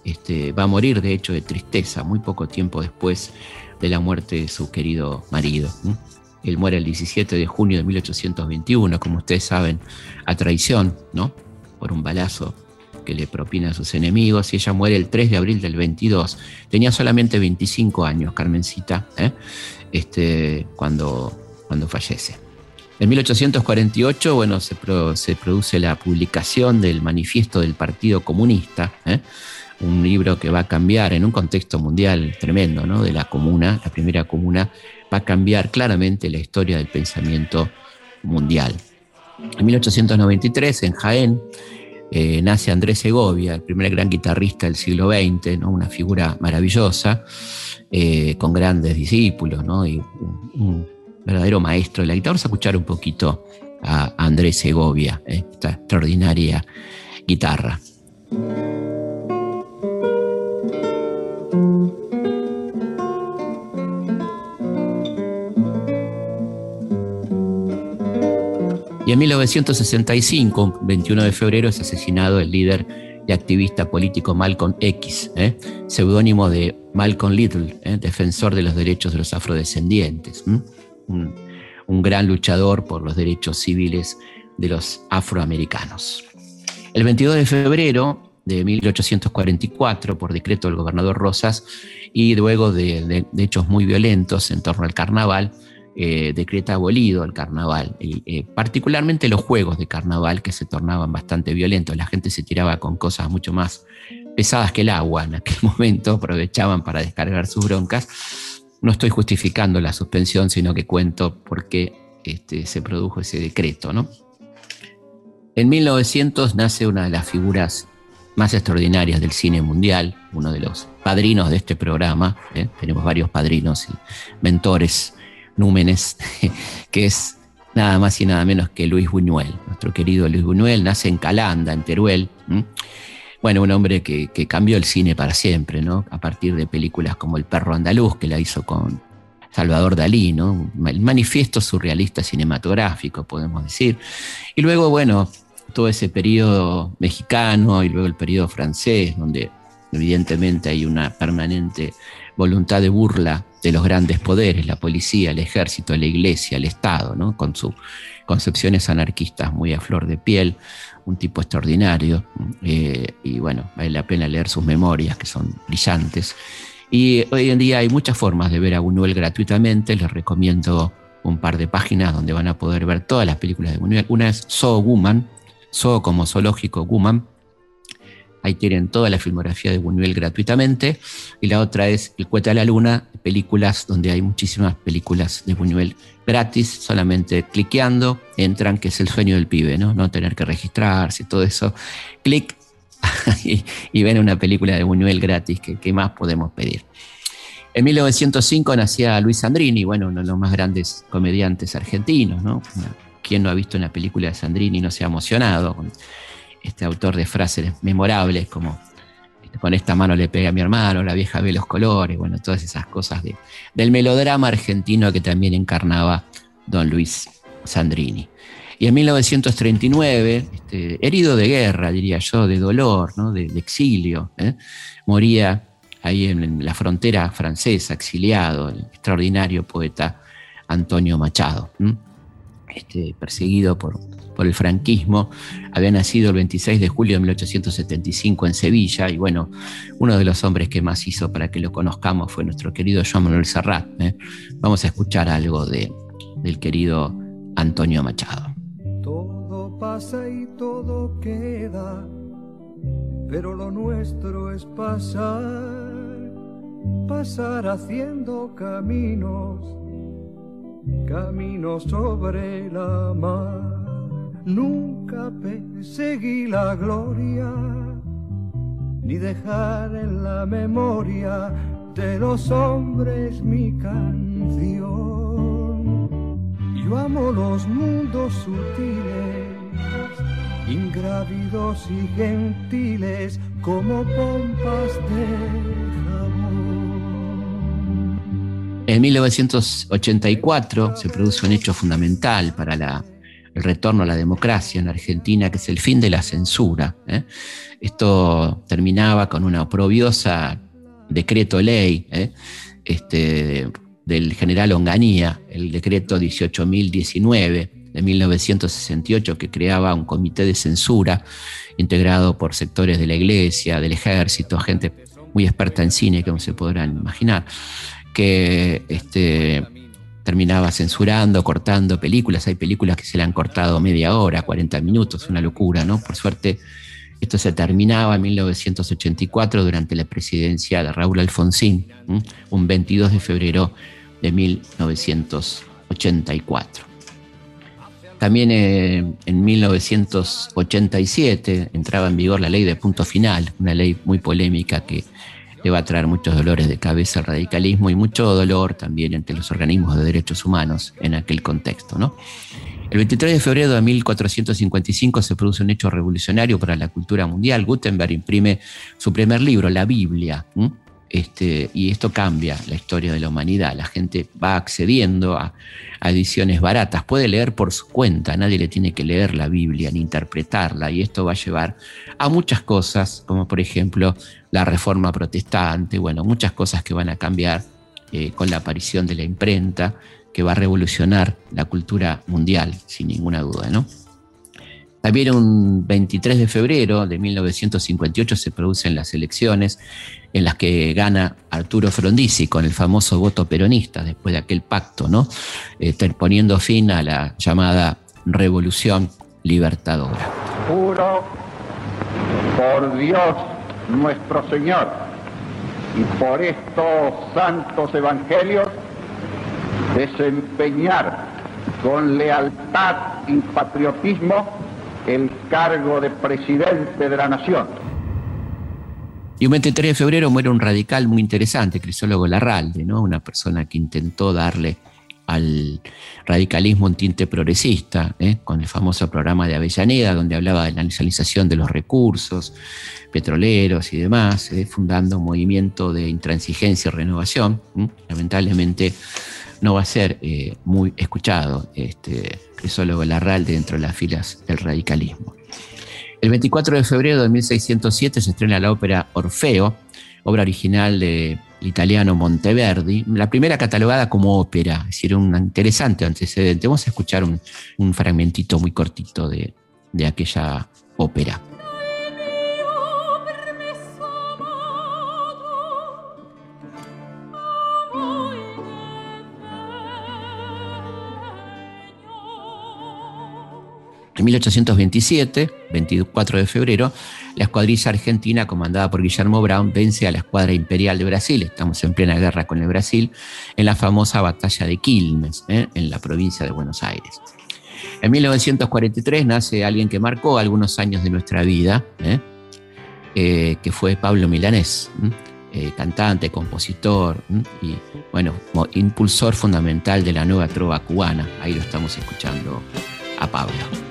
Este, va a morir, de hecho, de tristeza muy poco tiempo después de la muerte de su querido marido. Él muere el 17 de junio de 1821, como ustedes saben, a traición, ¿no? Por un balazo que le propina a sus enemigos, y ella muere el 3 de abril del 22. Tenía solamente 25 años, Carmencita, ¿eh? este, cuando, cuando fallece. En 1848, bueno, se, produce la publicación del Manifiesto del Partido Comunista, ¿eh? un libro que va a cambiar en un contexto mundial tremendo, ¿no? De la comuna, la primera comuna, va a cambiar claramente la historia del pensamiento mundial. En 1893, en Jaén, eh, nace Andrés Segovia, el primer gran guitarrista del siglo XX, ¿no? una figura maravillosa, eh, con grandes discípulos, ¿no? Verdadero maestro de la guitarra. Vamos a escuchar un poquito a Andrés Segovia, ¿eh? esta extraordinaria guitarra. Y en 1965, 21 de febrero, es asesinado el líder y activista político Malcolm X, ¿eh? seudónimo de Malcolm Little, ¿eh? defensor de los derechos de los afrodescendientes un, gran luchador por los derechos civiles de los afroamericanos. El 22 de febrero de 1844, por decreto del gobernador Rosas, y luego de, hechos muy violentos en torno al carnaval, eh, decreta abolido el carnaval, eh, particularmente los juegos de carnaval que se tornaban bastante violentos. La gente se tiraba con cosas mucho más pesadas que el agua en aquel momento, aprovechaban para descargar sus broncas. No estoy justificando la suspensión, sino que cuento por qué este, se produjo ese decreto. ¿no? En 1900 nace una de las figuras más extraordinarias del cine mundial, uno de los padrinos de este programa, ¿eh? tenemos varios padrinos y mentores, númenes, que es nada más y nada menos que Luis Buñuel. Nuestro querido Luis Buñuel nace en Calanda, en Teruel. Bueno, un hombre que, cambió el cine para siempre, ¿no? A partir de películas como El perro andaluz, que la hizo con Salvador Dalí, ¿no? El manifiesto surrealista cinematográfico, podemos decir. Y luego, bueno, todo ese periodo mexicano y luego el periodo francés, donde evidentemente hay una permanente voluntad de burla de los grandes poderes, la policía, el ejército, la iglesia, el Estado, ¿no? con sus concepciones anarquistas muy a flor de piel, un tipo extraordinario, eh, y bueno, vale la pena leer sus memorias, que son brillantes. Y hoy en día hay muchas formas de ver a Buñuel gratuitamente, les recomiendo un par de páginas donde van a poder ver todas las películas de Buñuel. Una es Zoo Woman, Zoo como zoológico Woman, Ahí tienen toda la filmografía de Buñuel gratuitamente. Y la otra es El Cuete a la Luna, películas donde hay muchísimas películas de Buñuel gratis, solamente cliqueando, entran, que es el sueño del pibe, ¿no? No tener que registrarse, todo eso. Clic y, ven una película de Buñuel gratis, ¿qué más podemos pedir? En 1905 nacía Luis Sandrini, bueno, uno de los más grandes comediantes argentinos, ¿no? ¿Quién no ha visto una película de Sandrini y no se ha emocionado? Este autor de frases memorables como este, con esta mano le pega a mi hermano, la vieja ve los colores, bueno, todas esas cosas de, del melodrama argentino que también encarnaba don Luis Sandrini. Y en 1939, este, herido de guerra, diría yo, de dolor, ¿no? de, exilio, ¿eh? moría ahí en, la frontera francesa, exiliado, el extraordinario poeta Antonio Machado, este, perseguido por, el franquismo. Había nacido el 26 de julio de 1875 en Sevilla y bueno, uno de los hombres que más hizo para que lo conozcamos fue nuestro querido Joan Manuel Serrat. ¿eh? Vamos a escuchar algo de, del querido Antonio Machado. Todo pasa y todo queda, pero lo nuestro es pasar, pasar haciendo caminos, caminos sobre la mar Nunca perseguí la gloria, ni dejar en la memoria de los hombres mi canción. Yo amo los mundos sutiles, ingrávidos y gentiles como pompas de. En 1984 se produce un hecho fundamental para el retorno a la democracia en Argentina, que es el fin de la censura. ¿eh? Esto terminaba con una oprobiosa decreto ley ¿eh? este, del general Onganía, el decreto 18.019 de 1968, que creaba un comité de censura integrado por sectores de la iglesia, del ejército, gente muy experta en cine, como se podrán imaginar, que este, terminaba censurando, cortando películas. Hay películas que se le han cortado media hora, 40 minutos, una locura, ¿no? Por suerte, esto se terminaba en 1984 durante la presidencia de Raúl Alfonsín, un 22 de febrero de 1984. También eh, en 1987 entraba en vigor la ley de punto final, una ley muy polémica que le va a traer muchos dolores de cabeza al radicalismo y mucho dolor también entre los organismos de derechos humanos en aquel contexto. ¿no? El 23 de febrero de 1455 se produce un hecho revolucionario para la cultura mundial. Gutenberg imprime su primer libro, la Biblia. Este, y esto cambia la historia de la humanidad. La gente va accediendo a, ediciones baratas, puede leer por su cuenta, nadie le tiene que leer la Biblia ni interpretarla, y esto va a llevar a muchas cosas, como por ejemplo la reforma protestante, bueno, muchas cosas que van a cambiar eh, con la aparición de la imprenta, que va a revolucionar la cultura mundial, sin ninguna duda, ¿no? También un 23 de febrero de 1958 se producen las elecciones en las que gana Arturo Frondizi con el famoso voto peronista después de aquel pacto, ¿no? Eh, poniendo fin a la llamada revolución libertadora. Juro por Dios nuestro Señor y por estos santos evangelios desempeñar con lealtad y patriotismo el cargo de presidente de la nación. Y un 23 de febrero muere un radical muy interesante, Crisólogo Larralde, ¿no? una persona que intentó darle al radicalismo un tinte progresista, ¿eh? con el famoso programa de Avellaneda, donde hablaba de la nacionalización de los recursos petroleros y demás, ¿eh? fundando un movimiento de intransigencia y renovación. Lamentablemente no va a ser eh, muy escuchado este Crisólogo Larralde dentro de las filas del radicalismo. El 24 de febrero de 1607 se estrena la ópera Orfeo, obra original del italiano Monteverdi, la primera catalogada como ópera, es decir, un interesante antecedente. Vamos a escuchar un, fragmentito muy cortito de, de aquella ópera. 1827, 24 de febrero, la escuadrilla argentina comandada por Guillermo Brown vence a la escuadra imperial de Brasil, estamos en plena guerra con el Brasil, en la famosa batalla de Quilmes, ¿eh? en la provincia de Buenos Aires. En 1943 nace alguien que marcó algunos años de nuestra vida, ¿eh? Eh, que fue Pablo Milanés, cantante, compositor y, bueno, impulsor fundamental de la nueva trova cubana. Ahí lo estamos escuchando a Pablo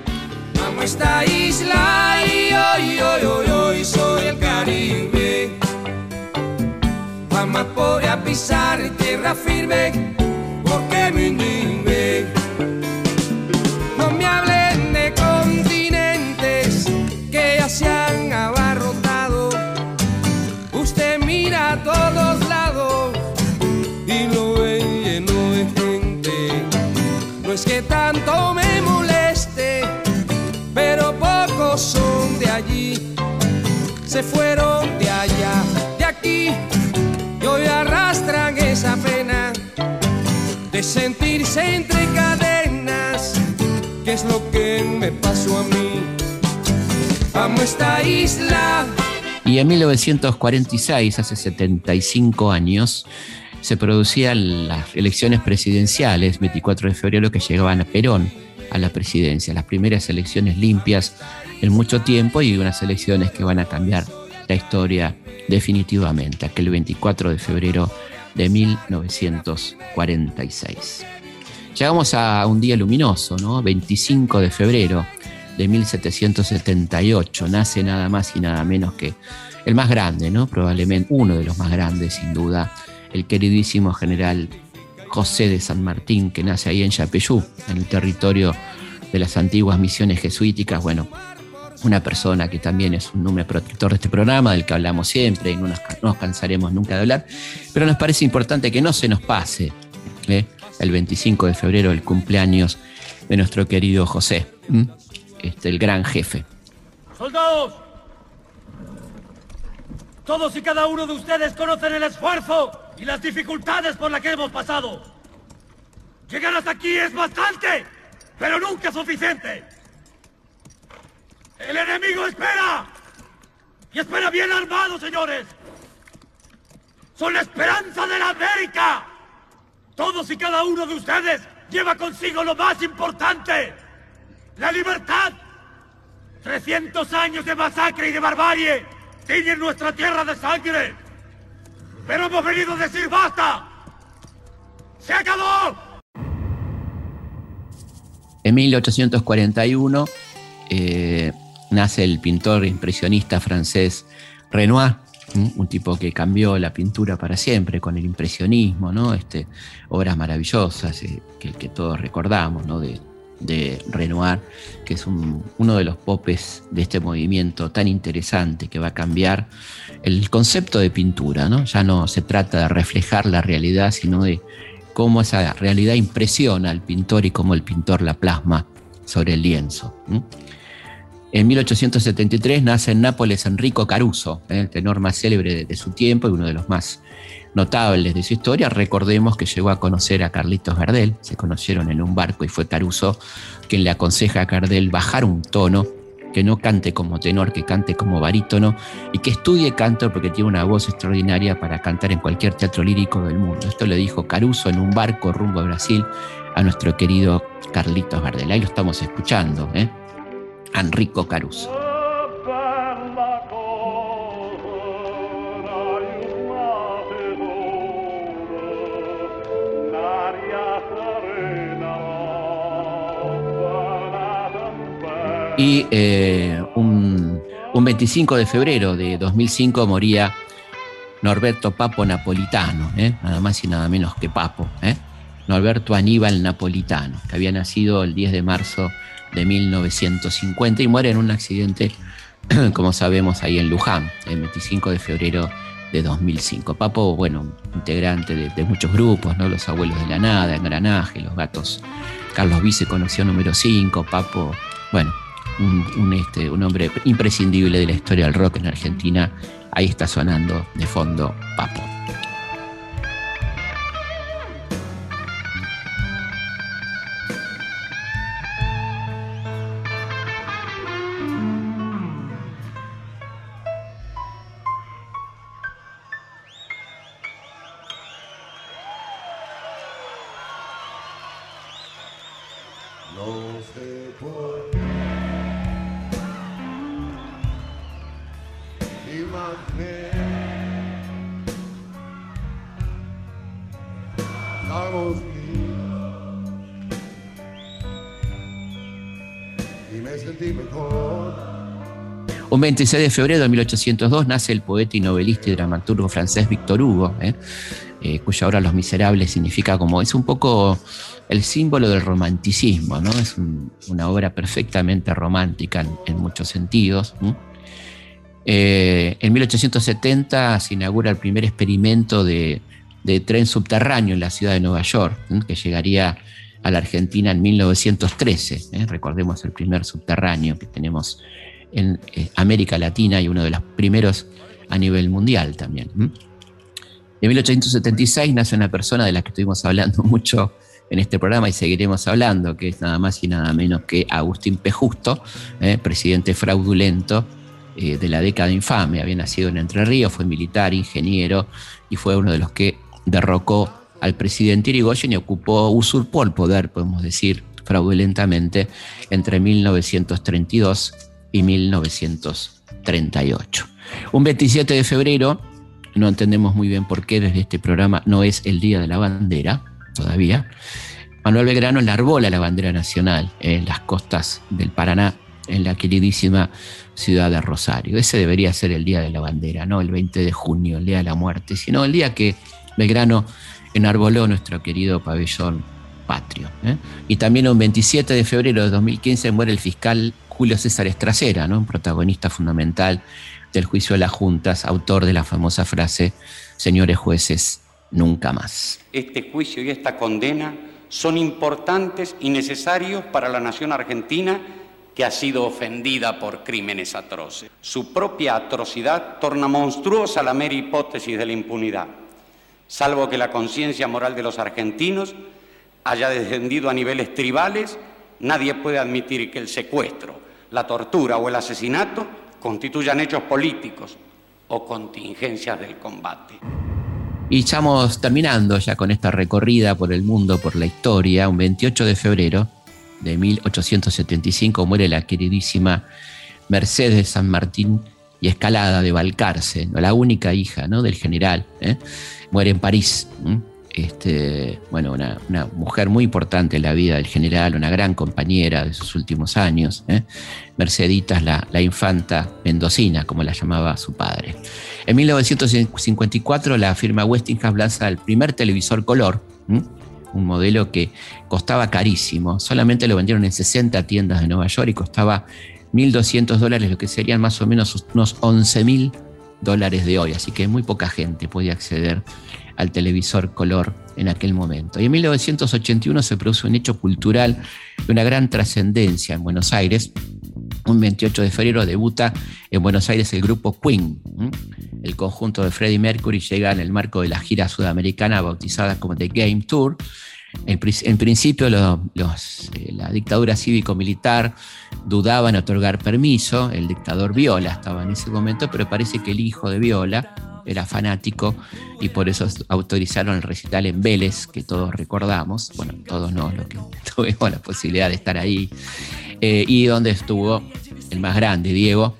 esta isla y hoy, hoy, hoy, hoy soy el Caribe. Jamás podría pisar tierra firme entre cadenas, que es lo que me pasó a mí. Amo esta isla. Y en 1946, hace 75 años, se producían las elecciones presidenciales, 24 de febrero, que llegaban a Perón a la presidencia, las primeras elecciones limpias en mucho tiempo y unas elecciones que van a cambiar la historia definitivamente, aquel 24 de febrero de 1946. Llegamos a un día luminoso, ¿no? 25 de febrero de 1778, nace nada más y nada menos que el más grande, ¿no? Probablemente uno de los más grandes, sin duda, el queridísimo general José de San Martín, que nace ahí en Yapeyú, en el territorio de las antiguas misiones jesuíticas. Bueno, una persona que también es un número protector de este programa, del que hablamos siempre y no nos, cansaremos nunca de hablar, pero nos parece importante que no se nos pase ¿eh? El 25 de febrero el cumpleaños de nuestro querido José, este, el gran jefe. ¡Soldados! Todos y cada uno de ustedes conocen el esfuerzo y las dificultades por las que hemos pasado. Llegar hasta aquí es bastante, pero nunca suficiente. El enemigo espera. Y espera bien armado, señores. Son la esperanza de la América. Todos y cada uno de ustedes lleva consigo lo más importante. La libertad. 300 años de masacre y de barbarie tiñen nuestra tierra de sangre. Pero hemos venido a decir basta. ¡Se acabó! En 1841, eh, nace el pintor impresionista francés Renoir, un tipo que cambió la pintura para siempre con el impresionismo, ¿no? Este, obras maravillosas eh, que, todos recordamos ¿no? de, Renoir, que es uno de los popes de este movimiento tan interesante que va a cambiar el concepto de pintura. ¿no? Ya no se trata de reflejar la realidad, sino de cómo esa realidad impresiona al pintor y cómo el pintor la plasma sobre el lienzo. En 1873 nace en Nápoles Enrico Caruso, ¿eh? el tenor más célebre de, su tiempo y uno de los más notables de su historia. Recordemos que llegó a conocer a Carlitos Gardel, se conocieron en un barco y fue Caruso quien le aconseja a Gardel bajar un tono que no cante como tenor, que cante como barítono y que estudie canto porque tiene una voz extraordinaria para cantar en cualquier teatro lírico del mundo. Esto lo dijo Caruso en un barco rumbo a Brasil a nuestro querido Carlitos Gardel. Ahí lo estamos escuchando, ¿eh? Enrico Caruso. Y eh, un, 25 de febrero de 2005 moría Norberto Papo Napolitano, ¿eh? nada más y nada menos que Papo, ¿eh? Norberto Aníbal Napolitano, que había nacido el 10 de marzo de 1950 y muere en un accidente, como sabemos, ahí en Luján, el 25 de febrero de 2005. Papo, bueno, integrante de, muchos grupos, ¿no? Los Abuelos de la Nada, Engranaje, Los Gatos. Carlos Vice conoció número 5, Papo, bueno, un, este, un hombre imprescindible de la historia del rock en Argentina. Ahí está sonando de fondo Papo. Un 26 de febrero de 1802 nace el poeta y novelista y dramaturgo francés Victor Hugo, ¿eh? Eh, cuya obra Los Miserables significa como, es un poco el símbolo del romanticismo, ¿no? Es una obra perfectamente romántica en, muchos sentidos. Eh, en 1870 se inaugura el primer experimento de, tren subterráneo en la ciudad de Nueva York, que llegaría a la Argentina en 1913. Recordemos el primer subterráneo que tenemos en eh, América Latina y uno de los primeros a nivel mundial también. En 1876 nace una persona de la que estuvimos hablando mucho en este programa y seguiremos hablando, que es nada más y nada menos que Agustín P. Justo, eh, presidente fraudulento eh, de la década infame. Había nacido en Entre Ríos, fue militar, ingeniero y fue uno de los que derrocó al presidente Irigoyen y ocupó, usurpó el poder, podemos decir, fraudulentamente entre 1932 y 1938. Un 27 de febrero, no entendemos muy bien por qué desde este programa no es el Día de la Bandera, todavía. Manuel Belgrano enarbola la bandera nacional en las costas del Paraná, en la queridísima ciudad de Rosario. Ese debería ser el Día de la Bandera, no el 20 de junio, el Día de la Muerte, sino el día que Belgrano enarboló nuestro querido pabellón patrio. ¿eh? Y también un 27 de febrero de 2015 muere el fiscal Julio César Estracera, ¿no? un protagonista fundamental del juicio de las juntas, autor de la famosa frase, señores jueces, nunca más. Este juicio y esta condena son importantes y necesarios para la nación argentina que ha sido ofendida por crímenes atroces. Su propia atrocidad torna monstruosa la mera hipótesis de la impunidad, salvo que la conciencia moral de los argentinos haya descendido a niveles tribales, nadie puede admitir que el secuestro, la tortura o el asesinato constituyan hechos políticos o contingencias del combate. Y estamos terminando ya con esta recorrida por el mundo, por la historia. Un 28 de febrero de 1875 muere la queridísima Mercedes San Martín y Escalada de Balcarce, la única hija ¿no? del general. ¿eh? Muere en París este, bueno, una, mujer muy importante en la vida del general, una gran compañera de sus últimos años. ¿eh? Merceditas, la, infanta mendocina, como la llamaba su padre. En 1954, la firma Westinghouse lanza el primer televisor color, un modelo que costaba carísimo. Solamente lo vendieron en 60 tiendas de Nueva York y costaba 1.200 dólares, lo que serían más o menos unos 11.000 dólares de hoy. Así que muy poca gente puede acceder al televisor color en aquel momento. Y en 1981 se produce un hecho cultural de una gran trascendencia en Buenos Aires. Un 28 de febrero debuta en Buenos Aires el grupo Queen. El conjunto de Freddie Mercury llega en el marco de la gira sudamericana bautizada como The Game Tour En, principio eh, la dictadura cívico-militar dudaba en otorgar permiso, el dictador Viola estaba en ese momento, pero parece que el hijo de Viola era fanático y por eso autorizaron el recital en Vélez, que todos recordamos, bueno, todos no, los que tuvimos la posibilidad de estar ahí, eh, y donde estuvo el más grande, Diego,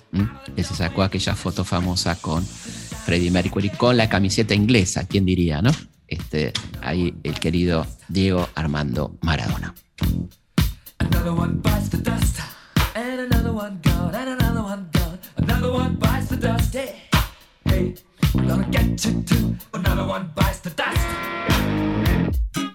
que se sacó aquella foto famosa con Freddie Mercury con la camiseta inglesa, ¿quién diría, no? Este, ahí el querido Diego Armando Maradona.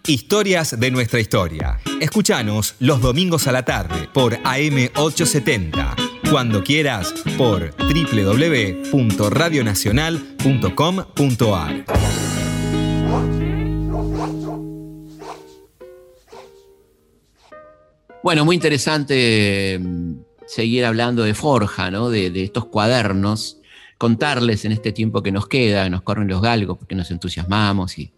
Historias de nuestra historia. Escúchanos los domingos a la tarde por AM870. Cuando quieras por www.radionacional.com.ar. Bueno, muy interesante mm, seguir hablando de Forja, ¿no? de, estos cuadernos, contarles en este tiempo que nos queda, nos corren los galgos porque nos entusiasmamos y,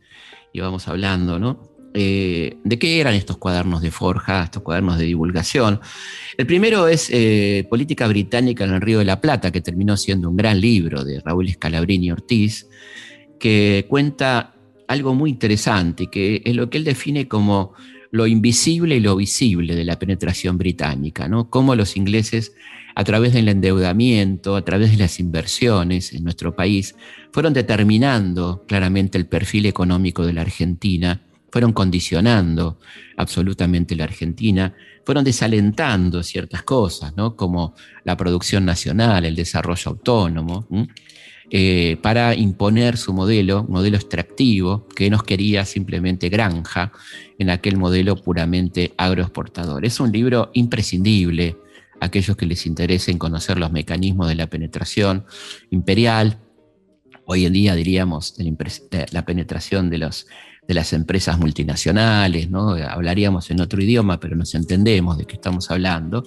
vamos hablando, ¿no? Eh, ¿De qué eran estos cuadernos de Forja, estos cuadernos de divulgación? El primero es eh, Política Británica en el Río de la Plata, que terminó siendo un gran libro de Raúl Escalabrini Ortiz, que cuenta algo muy interesante, que es lo que él define como lo invisible y lo visible de la penetración británica, ¿no? Cómo los ingleses, a través del endeudamiento, a través de las inversiones en nuestro país, fueron determinando claramente el perfil económico de la Argentina, fueron condicionando absolutamente la Argentina, fueron desalentando ciertas cosas, ¿no? como la producción nacional, el desarrollo autónomo. Eh, para imponer su modelo, modelo extractivo, que nos quería simplemente granja, en aquel modelo puramente agroexportador. Es un libro imprescindible aquellos que les interesen conocer los mecanismos de la penetración imperial, hoy en día diríamos la penetración de, los, de las empresas multinacionales, ¿no? hablaríamos en otro idioma, pero nos entendemos de qué estamos hablando.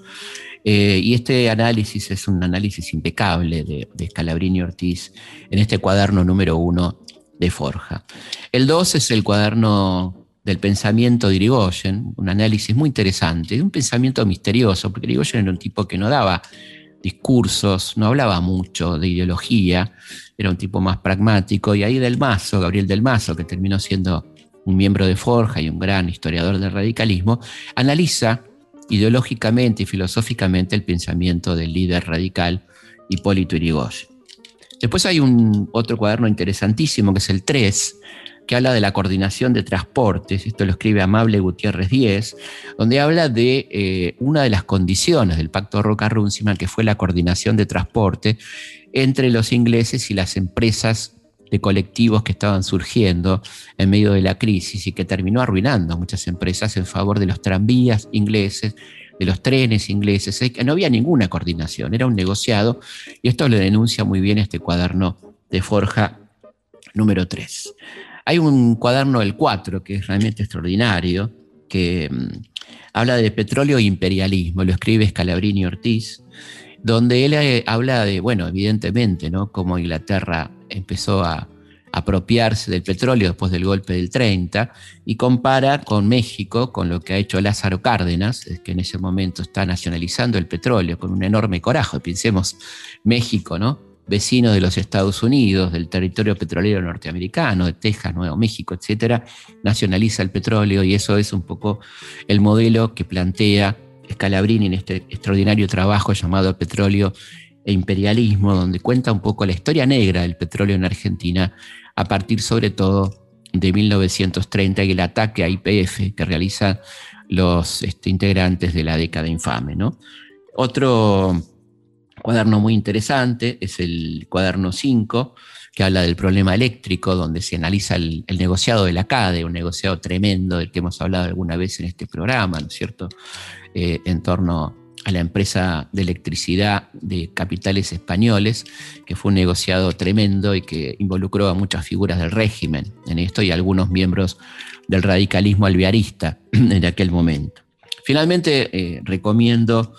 Eh, y este análisis es un análisis impecable de, de Scalabrini Ortiz en este cuaderno número uno de Forja. El dos es el cuaderno del pensamiento de Irigoyen, un análisis muy interesante, un pensamiento misterioso, porque Irigoyen era un tipo que no daba discursos, no hablaba mucho de ideología, era un tipo más pragmático, y ahí Del Mazo, Gabriel Del Mazo, que terminó siendo un miembro de Forja y un gran historiador del radicalismo, analiza ideológicamente y filosóficamente el pensamiento del líder radical Hipólito Yrigoyen. Después hay un otro cuaderno interesantísimo que es el 3, que habla de la coordinación de transportes, esto lo escribe Amable Gutiérrez Díez, donde habla de eh, una de las condiciones del Pacto Roca-Runciman, que fue la coordinación de transporte entre los ingleses y las empresas de colectivos que estaban surgiendo en medio de la crisis y que terminó arruinando muchas empresas en favor de los tranvías ingleses, de los trenes ingleses. No había ninguna coordinación, era un negociado y esto lo denuncia muy bien este cuaderno de Forja número 3. Hay un cuaderno del 4 que es realmente extraordinario, que mm, habla de petróleo e imperialismo, lo escribe Scalabrini Ortiz, donde él eh, habla de, bueno, evidentemente, ¿no? Cómo Inglaterra empezó a apropiarse del petróleo después del golpe del 30 y compara con México, con lo que ha hecho Lázaro Cárdenas, que en ese momento está nacionalizando el petróleo con un enorme coraje. Pensemos México, ¿no? Vecino de los Estados Unidos, del territorio petrolero norteamericano, de Texas, Nuevo México, etcétera, nacionaliza el petróleo y eso es un poco el modelo que plantea Scalabrini en este extraordinario trabajo llamado Petróleo e Imperialismo, donde cuenta un poco la historia negra del petróleo en Argentina a partir sobre todo de 1930 y el ataque a IPF que realizan los este, integrantes de la década infame. ¿no? Otro cuaderno muy interesante es el cuaderno 5, que habla del problema eléctrico, donde se analiza el, negociado de la CADE, un negociado tremendo del que hemos hablado alguna vez en este programa, ¿no es cierto?, eh, en torno a la empresa de electricidad de capitales españoles, que fue un negociado tremendo y que involucró a muchas figuras del régimen en esto y algunos miembros del radicalismo alvearista en aquel momento. Finalmente, eh, recomiendo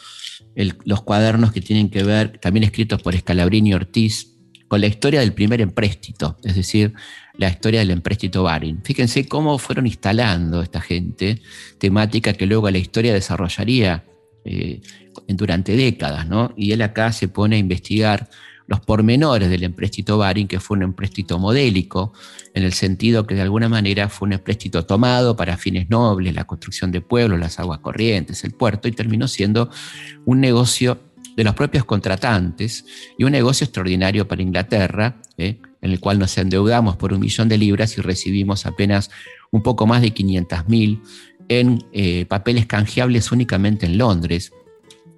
los cuadernos que tienen que ver, también escritos por Scalabrini Ortiz, con la historia del primer empréstito, es decir, la historia del empréstito Baring. Fíjense cómo fueron instalando esta gente temática que luego la historia desarrollaría eh, durante décadas, ¿no? Y él acá se pone a investigar los pormenores del empréstito Baring, que fue un empréstito modélico, en el sentido que de alguna manera fue un empréstito tomado para fines nobles, la construcción de pueblos, las aguas corrientes, el puerto, y terminó siendo un negocio de los propios contratantes y un negocio extraordinario para Inglaterra, ¿eh? en el cual nos endeudamos por un millón de libras y recibimos apenas un poco más de 500 mil en eh, papeles canjeables únicamente en Londres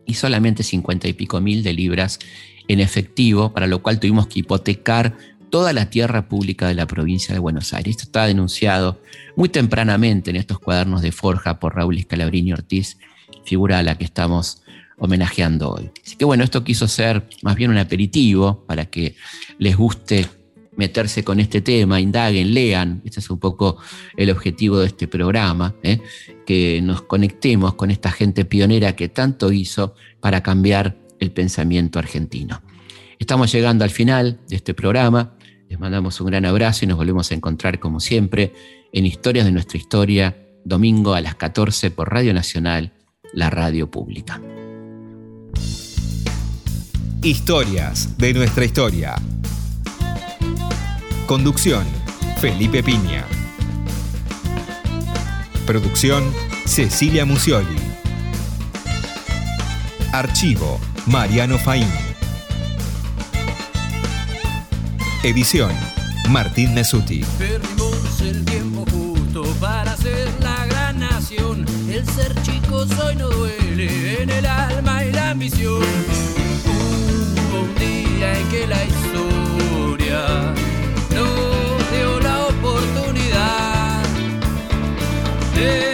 y solamente 50 y pico mil de libras en efectivo, para lo cual tuvimos que hipotecar toda la tierra pública de la provincia de Buenos Aires. Esto está denunciado muy tempranamente en estos cuadernos de forja por Raúl Escalabrini Ortiz, figura a la que estamos homenajeando hoy. Así que bueno, esto quiso ser más bien un aperitivo para que les guste meterse con este tema, indaguen, lean. Este es un poco el objetivo de este programa, ¿eh? que nos conectemos con esta gente pionera que tanto hizo para cambiar el pensamiento argentino. Estamos llegando al final de este programa. Les mandamos un gran abrazo y nos volvemos a encontrar como siempre en Historias de nuestra historia, domingo a las 14 por Radio Nacional, la radio pública. Historias de nuestra historia. Conducción, Felipe Piña. Producción, Cecilia Musioli. Archivo, Mariano Faín. Edición, Martín Mesuti. Perdimos el tiempo justo para ser la gran nación. El ser chico soy no duele en el alma y la ambición. Hubo un día en que la historia de